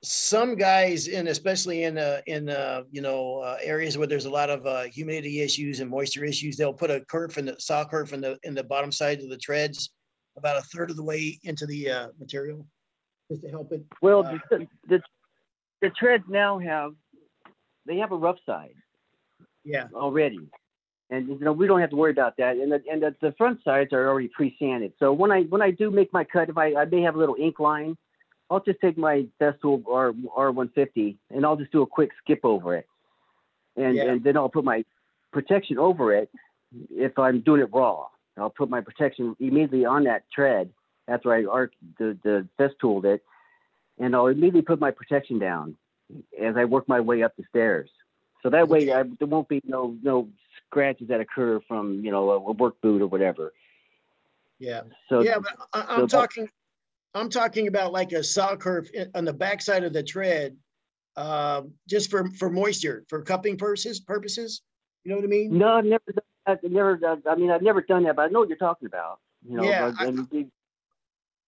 some guys in especially in uh in uh you know uh, areas where there's a lot of uh, humidity issues and moisture issues they'll put a kerf in the saw kerf in the in the bottom side of the treads about a third of the way into the uh, material just to help it Well, Uh, the, the the treads now have they have a rough side yeah. already, and you know we don't have to worry about that. And the, and the, the front sides are already pre-sanded. So when I when I do make my cut, if I, I may have a little ink line, I'll just take my Festool R R150 and I'll just do a quick skip over it, and Yeah. and then I'll put my protection over it if I'm doing it raw. I'll put my protection immediately on that tread after I arc the the Festooled it, and I'll immediately put my protection down as I work my way up the stairs. So that way, I, there won't be no no scratches that occur from you know a, work boot or whatever. yeah So yeah but I, i'm so talking i'm talking about like a saw in- on the backside of the tread um just for for moisture for cupping purposes purposes you know what i mean no, I've never. I've never. I mean, I've never done that, but I know what you're talking about. You know, Yeah, but, I- it-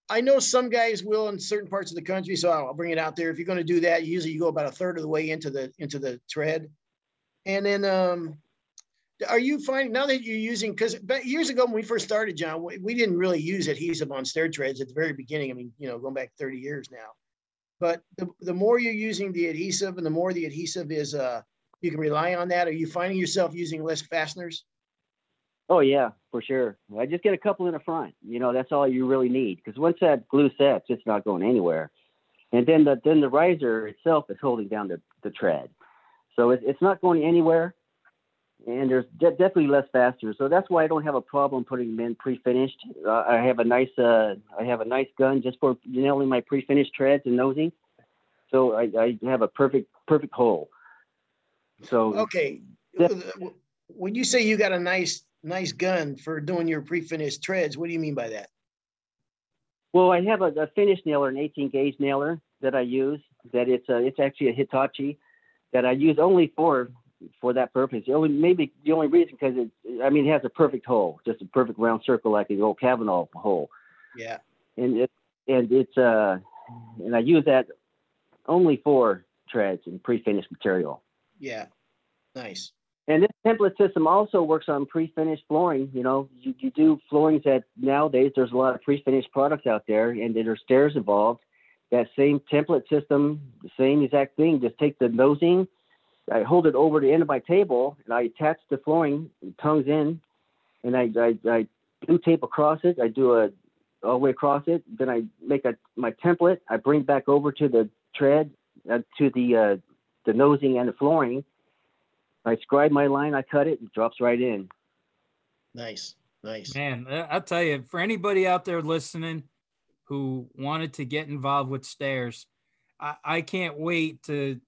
I know some guys will in certain parts of the country, so I'll bring it out there. If you're going to do that, usually you go about a third of the way into the into the tread, and then um, are you finding now that you're using because years ago when we first started, John, we, didn't really use adhesive on stair treads at the very beginning. I mean, you know, going back 30 years now, but the the more you're using the adhesive and the more the adhesive is, uh, you can rely on that. Are you finding yourself using less fasteners? oh yeah, for sure. I just get a couple in the front. You know, that's all you really need because once that glue sets, it's not going anywhere. And then the then the riser itself is holding down the, the tread, so it, it's not going anywhere. And there's de- definitely less faster. so that's why I don't have a problem putting them in pre-finished. Uh, I have a nice uh, I have a nice gun just for nailing my pre-finished treads and nosing. So I, I have a perfect perfect hole. So Okay. Yeah. When you say you got a nice, nice gun for doing your pre-finished treads, what do you mean by that? Well, I have a, a finish nailer, an 18 gauge nailer that I use. That it's a, it's actually a Hitachi that I use only for for that purpose. The only maybe the only reason because it, I mean, it has a perfect hole, just a perfect round circle like the old Kavanaugh hole, Yeah, and it and it's uh, and I use that only for treads and pre-finished material. yeah. Nice. And this template system also works on pre-finished flooring. You know, you, you do floorings that nowadays there's a lot of pre-finished products out there, and there's stairs involved. That same template system, the same exact thing. Just take the nosing, I hold it over the end of my table, and I attach the flooring tongues in, and I I, I glue tape across it. I do a all the way across it. Then I make a my template. I bring back over to the tread, uh, to the uh, the nosing and the flooring. I scribe my line, I cut it, it drops right in. Nice. Nice. Man, I- I'll tell you, for anybody out there listening who wanted to get involved with stairs, I, I can't wait to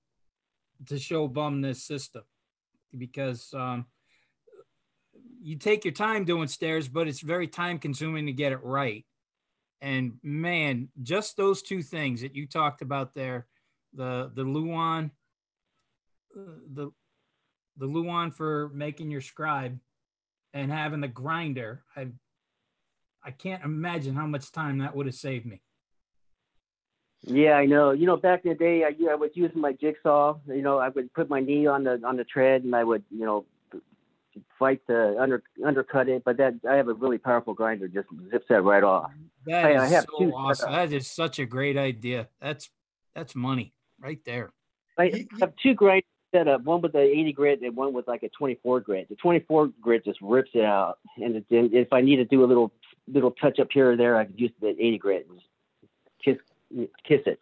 to show bum this system because um, you take your time doing stairs, but it's very time consuming to get it right. And man, just those two things that you talked about there, the the Luan, the the Luan for making your scribe and having the grinder, I I can't imagine how much time that would have saved me. Yeah, I know. You know, back in the day, I, I was using my jigsaw. You know, I would put my knee on the on the tread, and I would, you know, fight to under undercut it. But that I have a really powerful grinder, just zips that right off. That Hey, is I have so two awesome. setups. That is such a great idea. That's that's money right there. I You- you- have two grinders set up, one with the 80 grit and one with like a 24 grit. The 24 grit just rips it out, and it, and if I need to do a little little touch up here or there, I could use the 80 grit and just kiss kiss it.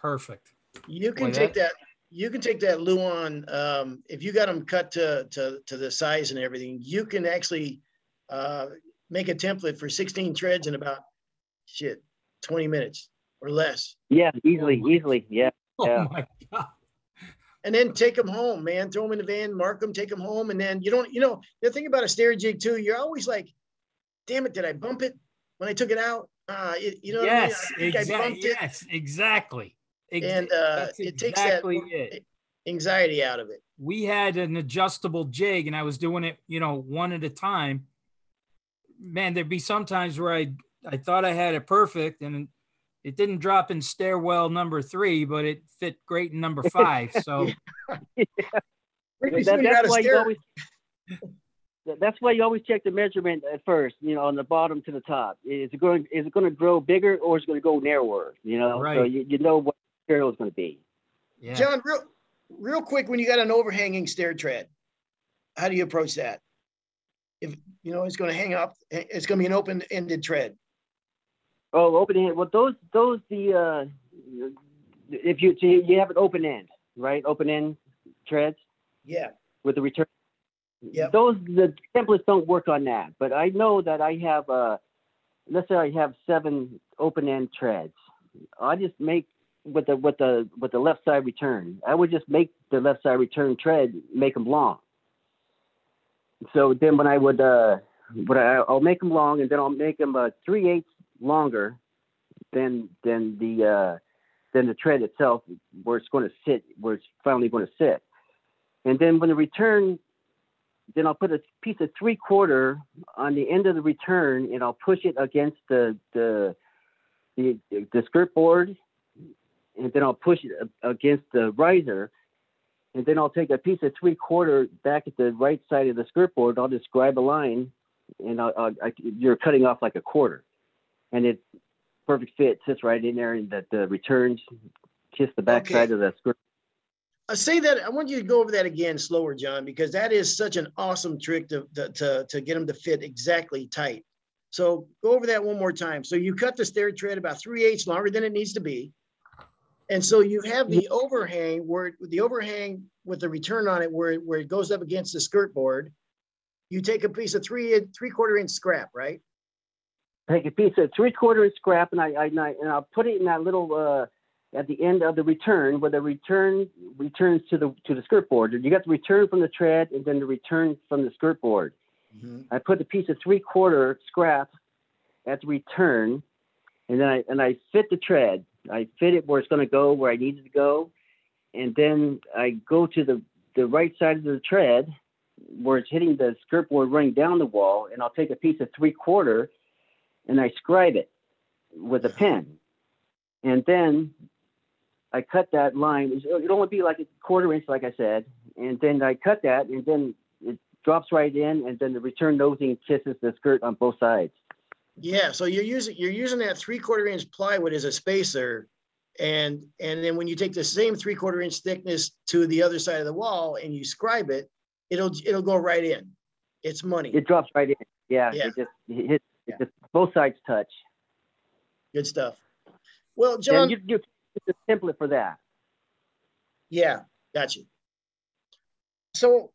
Perfect. You can Boy, take that, you can take that Luan, um, if you got them cut to, to, to the size and everything, you can actually, uh, make a template for sixteen treads in about, shit, twenty minutes or less. Yeah, easily, my- easily. Yeah. Oh Yeah. my god. And then take them home, man. Throw them in the van, mark them, take them home. And then you don't, you know, the thing about a stair jig too, you're always like, damn it, did I bump it when I took it out? Uh, it, you know, what I mean? Yes, I think I exactly. bumped it. Yes, exactly. Ex- And, uh, that's it takes that it. Anxiety out of it. we had an adjustable jig and I was doing it, you know, one at a time. Man, there'd be some times where I I thought I had it perfect and it didn't drop in stairwell number three, but it fit great in number five. So Pretty That- soon you got that's why you stair. always. That- That's why you always check the measurement at first. You know, on the bottom to the top. Is it going? Is it going to grow bigger or is it going to go narrower? You know, so you, you know what the material is going to be. yeah. John, real, real quick, when you got an overhanging stair tread, how do you approach that? If, you know, it's gonna hang up, it's gonna be an open-ended tread. Oh, open end. Well, those those the uh, if you so you have an open end, right? Open end treads Yeah, with the return. Yep. Those the templates don't work on that, but I know that I have uh, let's say I have seven open end treads. I just make with the with the with the left side return. I would just make the left side return tread make them long. So then when I would uh, what I, I'll make them long, and then I'll make them uh, three eighths longer than than the uh, than the tread itself, where it's going to sit, where it's finally going to sit. And then when the return, then I'll put a piece of three quarter on the end of the return, and I'll push it against the the the, the skirt board, and then I'll push it against the riser, and then I'll take a piece of three quarter back at the right side of the skirt board. I'll just grab a line, and I'll, I'll, I, you're cutting off like a quarter, and it perfect fit sits right in there, and that the returns kiss the back Okay. side of the skirt. I say that, I want you to go over that again slower, John, because that is such an awesome trick to, to, to, get them to fit exactly tight. So go over that one more time. So you cut the stair tread about three eighths longer than it needs to be. And so you have the overhang where the overhang with the return on it where, where it goes up against the skirt board. You take a piece of three, three quarter inch scrap, right? take a piece of three quarter inch scrap and I, I and I and I'll put it in that little uh at the end of the return, where the return returns to the to the skirt board. You got the return from the tread and then the return from the skirt board. Mhm. I put a piece of three quarter scrap at the return, and then I and I fit the tread. I fit it where it's going to go, where I need it to go, and then I go to the the right side of the tread, where it's hitting the skirt board running down the wall, and I'll take a piece of three quarter, and I scribe it with a pen, and then I cut that line. It'll only be like a quarter inch, like I said, and then I cut that, and then it drops right in, and then the return nosing kisses the skirt on both sides. Yeah, so you're using, you're using that three quarter inch plywood as a spacer. And, and then when you take the same three quarter inch thickness to the other side of the wall and you scribe it, it'll, it'll go right in. It's money. It drops right in. Yeah, Yeah. it just it hits. Yeah. Just, both sides touch. Good stuff. Well, John, you, you it's a template for that. yeah, got you. So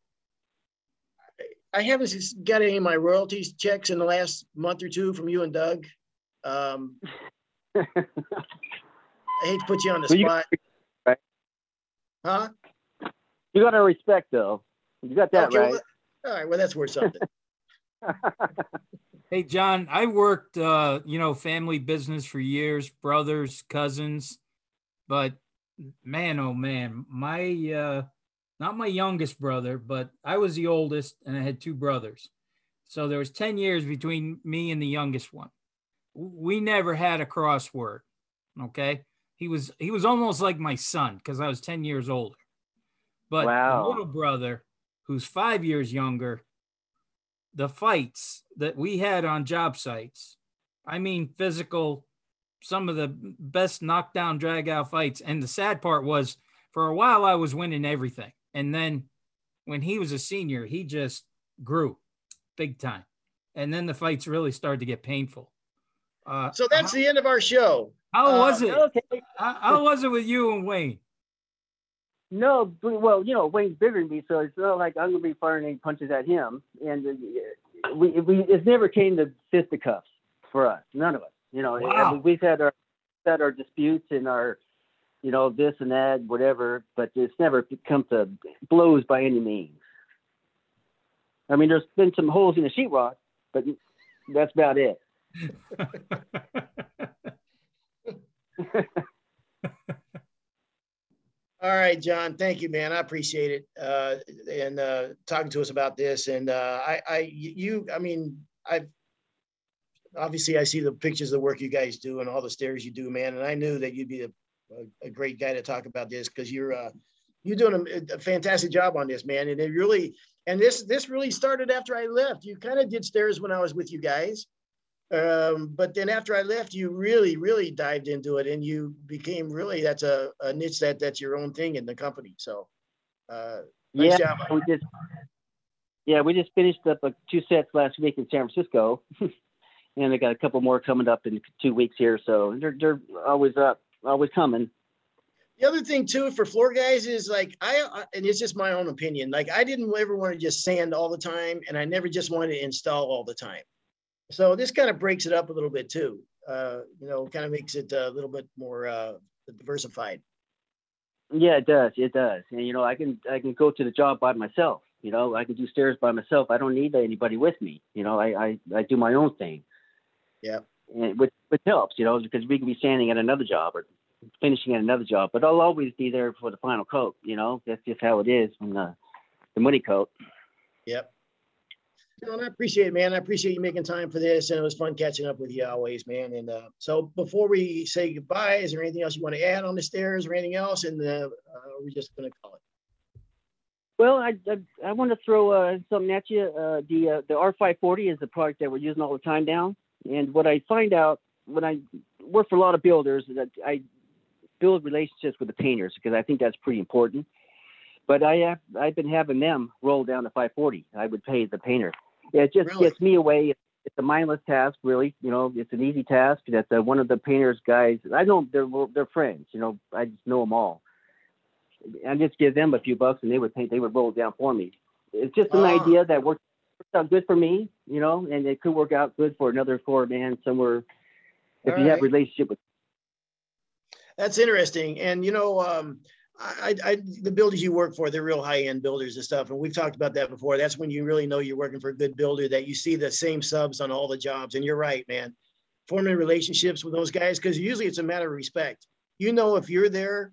I haven't s- got any of my royalties checks in the last month or two from you and Doug. Um, I hate to put you on the Well, you- spot. right. Huh? you got to respect though. You got that Okay, right. well, All right, well, that's worth something. Hey, John, I worked, uh, you know, family business for years, brothers, cousins, but man, oh man, my, uh, not my youngest brother, but I was the oldest and I had two brothers. So there was 10 years between me and the youngest one. We never had a crossword. Okay. He was, he was almost like my son because I was 10 years older. But Wow. the little brother, who's five years younger, the fights that we had on job sites, I mean, physical, some of the best knockdown, drag out fights. And the sad part was for a while, I was winning everything. And then when he was a senior, he just grew big time. And then the fights really started to get painful. Uh, So that's how, the end of our show. how was uh, it? Okay. How, how was it with you and Wayne? No, well, you know, Wayne's bigger than me, so it's not like I'm gonna be firing any punches at him. And uh, we, we, it never came to fisticuffs for us, none of us. You know, I Wow. mean, we've had our had our disputes and our, you know, this and that, whatever, but it's never come to blows by any means. I mean, there's been some holes in the sheetrock, but that's about it. All right, John, thank you, man. I appreciate it. Uh, and, uh, talking to us about this and, uh, I, I, you, I mean, I've, obviously I see the pictures of the work you guys do and all the stairs you do, man. And I knew that you'd be a, a, a great guy to talk about this because you're, uh, you're doing a, a fantastic job on this, man. And it really, and this, this really started after I left. You kind of did stairs when I was with you guys. Um, but then after I left, you really, really dived into it and you became really, that's a, a niche that that's your own thing in the company. So, uh, nice yeah, job. we just yeah, we just finished up uh, two sets last week in San Francisco, and they got a couple more coming up in two weeks here. So they're they're always up, always coming. The other thing too for floor guys is like I, and it's just my own opinion. Like I didn't ever want to just sand all the time, and I never just wanted to install all the time. So this kind of breaks it up a little bit too. Uh, you know, kind of makes it a little bit more uh, diversified. Yeah, it does. It does. And you know, I can I can go to the job by myself. You know, I can do stairs by myself. I don't need anybody with me. You know, I I, I do my own thing. Yeah. And which which helps. You know, because we can be standing at another job or finishing at another job, but I'll always be there for the final coat. You know, that's just how it is from the the money coat. Yep. No, and I appreciate it, man. I appreciate you making time for this, and it was fun catching up with you always, man. And uh, so, before we say goodbye, is there anything else you want to add on the stairs or anything else? And uh, uh, we're just going to call it. Well, I I, I want to throw uh, something at you. Uh, the uh, the R540 is the product that we're using all the time now. And what I find out when I work for a lot of builders, is that I build relationships with the painters because I think that's pretty important. But I have I've been having them roll down the 540. I would pay the painter. It just Really? gets me away. It's a mindless task, really. You know, it's an easy task. That uh, one of the painters guys, I know they're they're friends. You know, I just know them all. I just give them a few bucks and they would paint. They would roll it down for me. It's just an Ah. idea that works out good for me. You know, and it could work out good for another four man somewhere if All you have right. a relationship with. That's interesting. And you know, um, I, I, the builders you work for, they're real high end builders and stuff. And we've talked about that before. That's when you really know you're working for a good builder that you see the same subs on all the jobs. And you're right, man. Forming relationships with those guys, because usually it's a matter of respect. You know, if you're there,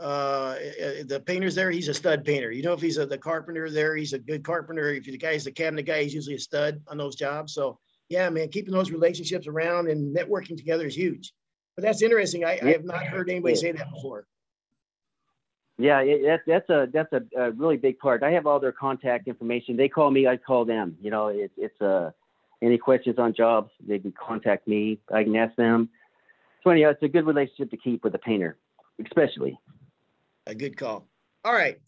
uh, eh, the painter's there, he's a stud painter. You know, if he's a, the carpenter there, he's a good carpenter. If the guy's the cabinet guy, he's usually a stud on those jobs. So yeah, man, keeping those relationships around and networking together is huge. But that's interesting. I, I have not heard anybody say that before. Yeah, it, that, that's a that's a, a, really big part. I have all their contact information. They call me, I call them. You know, it, it's uh, any questions on jobs, they can contact me. I can ask them. So anyhow, it's a good relationship to keep with a painter, especially. A good call. All right.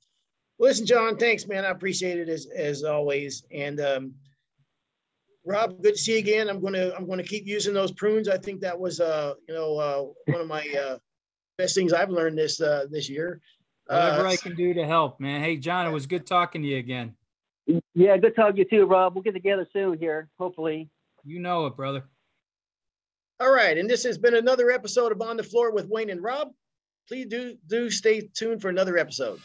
Listen, John, thanks, man. I appreciate it as as always. And um, Rob, good to see you again. I'm gonna I'm gonna keep using those prunes. I think that was uh you know uh, one of my uh, best things I've learned this uh, this year. Whatever uh, I can do to help, man. Hey, John, it was good talking to you again. Yeah, good talking to you too, Rob. We'll get together soon here, hopefully. You know it, brother. All right, and this has been another episode of On the Floor with Wayne and Rob. Please do do stay tuned for another episode.